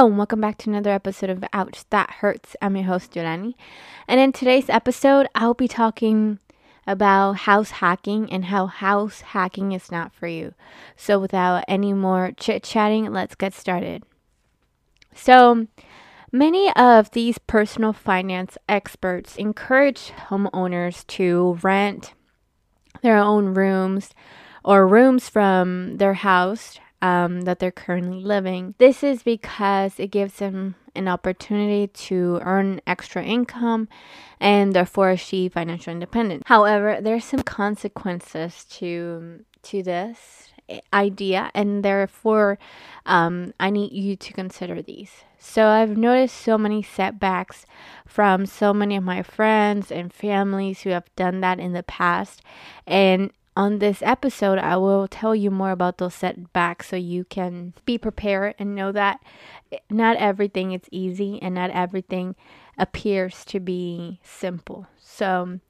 Hello, and welcome back to another episode of Ouch That Hurts. I'm your host, Yolany. And in today's episode, I'll be talking about house hacking and how house hacking is not for you. So, without any more chit chatting, let's get started. So, many of these personal finance experts encourage homeowners to rent their own rooms or rooms from their house um, that they're currently living. This is because it gives them an opportunity to earn extra income and therefore achieve financial independence. However, there's some consequences to to this idea, and therefore, um, I need you to consider these. So I've noticed so many setbacks from so many of my friends and families who have done that in the past, and on this episode, I will tell you more about those setbacks so you can be prepared and know that not everything is easy and not everything appears to be simple. So,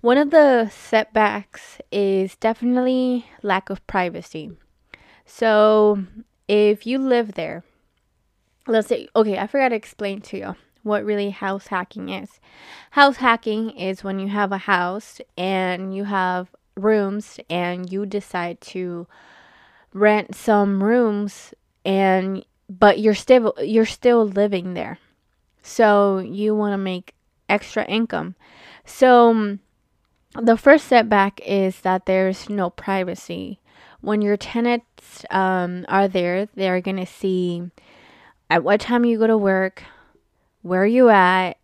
one of the setbacks is definitely lack of privacy. So, if you live there, let's say, okay, I forgot to explain to you what really house hacking is. House hacking is when you have a house and you have rooms and you decide to rent some rooms and but you're still you're still living there. So you want to make extra income. So the first setback is that there's no privacy. When your tenants um, are there, they're gonna see at what time you go to work, where you at,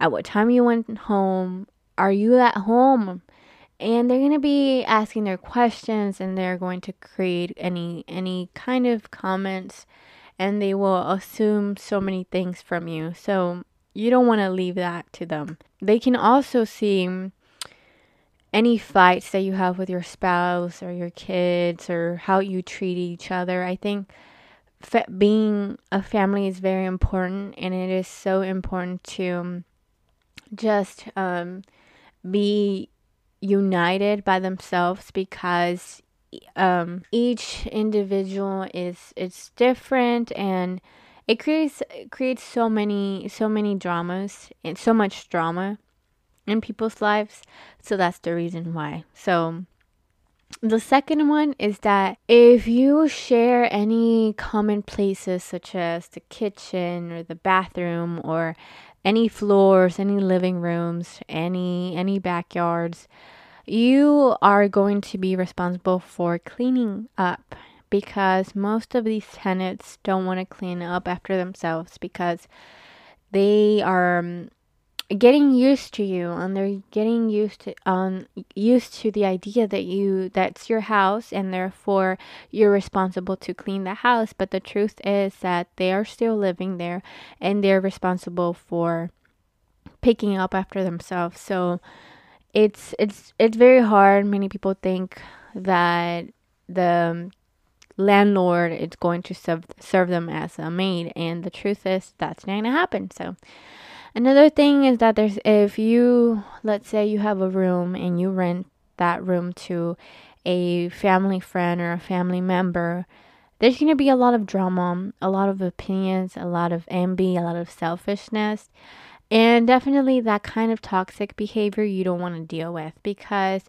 at what time you went home, are you at home? And they're going to be asking their questions and they're going to create any any kind of comments and they will assume so many things from you. So you don't want to leave that to them. They can also see any fights that you have with your spouse or your kids or how you treat each other i think fa- being a family is very important and it is so important to just um, be united by themselves because um, each individual is it's different and it creates creates so many so many dramas and so much drama in people's lives. So that's the reason why. So the second one is that if you share any common places such as the kitchen or the bathroom or any floors, any living rooms, any any backyards, you are going to be responsible for cleaning up because most of these tenants don't want to clean up after themselves because they are um, getting used to you and they're getting used to um used to the idea that you that's your house and therefore you're responsible to clean the house. But the truth is that they are still living there and they're responsible for picking up after themselves. So it's it's it's very hard. Many people think that the landlord is going to serve serve them as a maid and the truth is that's not going to happen. So Another thing is that there's if you let's say you have a room and you rent that room to a family friend or a family member, there's going to be a lot of drama, a lot of opinions, a lot of envy, a lot of selfishness. And definitely that kind of toxic behavior you don't want to deal with because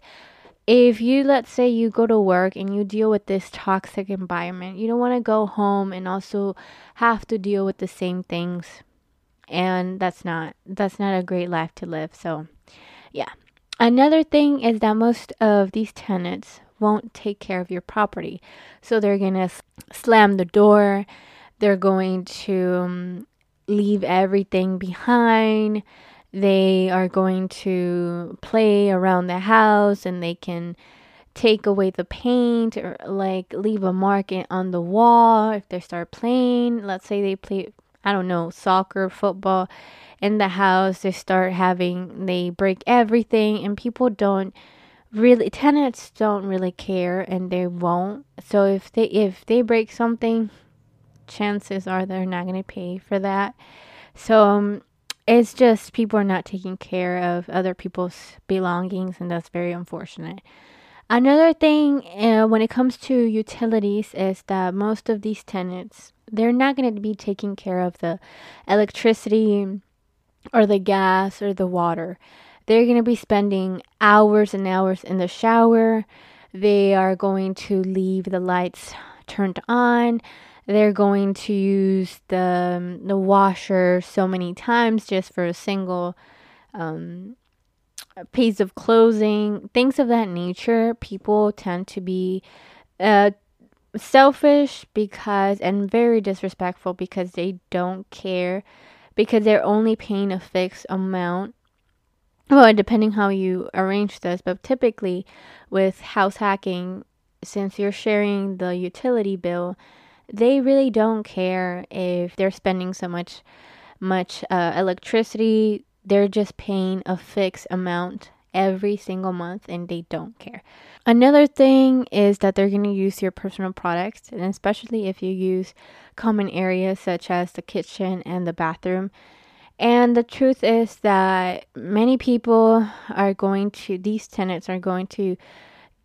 if you let's say you go to work and you deal with this toxic environment, you don't want to go home and also have to deal with the same things and that's not that's not a great life to live. So yeah. Another thing is that most of these tenants won't take care of your property. So they're going to slam the door. They're going to um, leave everything behind. They are going to play around the house and they can take away the paint or like leave a mark on the wall if they start playing. Let's say they play I don't know, soccer, football in the house. They start having, they break everything, and people don't really, tenants don't really care and they won't. So if they, if they break something, chances are they're not going to pay for that. So, um, it's just people are not taking care of other people's belongings, and that's very unfortunate. Another thing uh, when it comes to utilities is that most of these tenants they're not going to be taking care of the electricity or the gas or the water. They're going to be spending hours and hours in the shower. They are going to leave the lights turned on. They're going to use the the washer so many times just for a single um, piece of clothing, things of that nature. People tend to be uh, selfish because and very disrespectful because they don't care because they're only paying a fixed amount well depending how you arrange this but typically with house hacking since you're sharing the utility bill they really don't care if they're spending so much much uh, electricity they're just paying a fixed amount every single month and they don't care. Another thing is that they're going to use your personal products, and especially if you use common areas such as the kitchen and the bathroom. And the truth is that many people are going to, these tenants are going to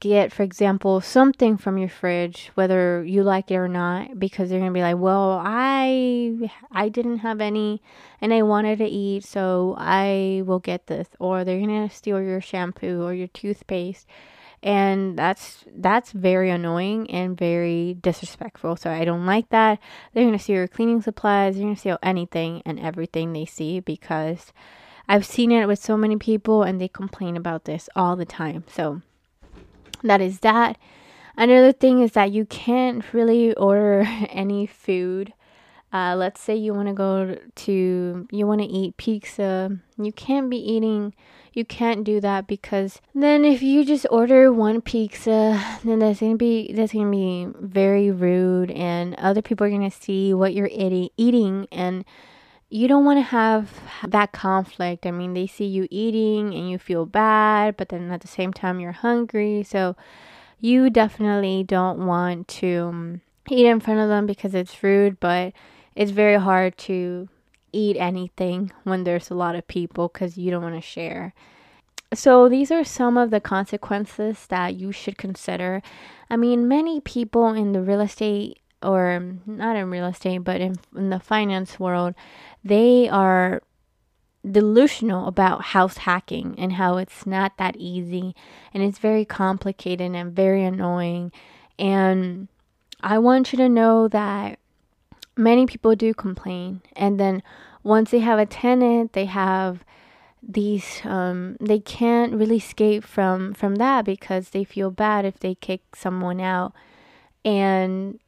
get, for example, something from your fridge, whether you like it or not, because they're gonna be like, "Well, I I didn't have any, and I wanted to eat, so I will get this," or they're gonna steal your shampoo or your toothpaste, and that's that's very annoying and very disrespectful. So I don't like that. They're gonna steal your cleaning supplies. They're gonna steal anything and everything they see because. I've seen it with so many people and they complain about this all the time. So that is that. Another thing is that you can't really order any food. Uh, let's say you want to go to, you want to eat pizza. You can't be eating, you can't do that because then if you just order one pizza, then that's gonna be that's gonna be very rude, and other people are gonna see what you're eating, and you don't want to have that conflict. I mean, they see you eating and you feel bad, but then at the same time, you're hungry. So you definitely don't want to um, eat in front of them because it's rude, but it's very hard to eat anything when there's a lot of people because you don't want to share. So, these are some of the consequences that you should consider. I mean, many people in the real estate or not in real estate, but in, in the finance world, they are delusional about house hacking and how it's not that easy and it's very complicated and very annoying. And I want you to know that many people do complain. And then once they have a tenant, they have these um, they can't really escape from from that because they feel bad if they kick someone out and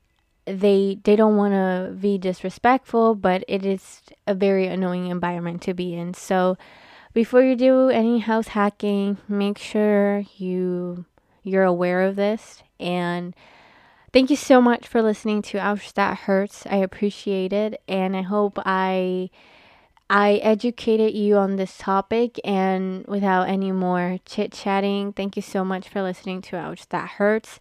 they they don't want to be disrespectful, but it is a very annoying environment to be in. So before you do any house hacking, make sure you you're aware of this and thank you so much for listening to Ouch That Hurts. I appreciate it and I hope I I educated you on this topic and without any more chit chatting, thank you so much for listening to Ouch That Hurts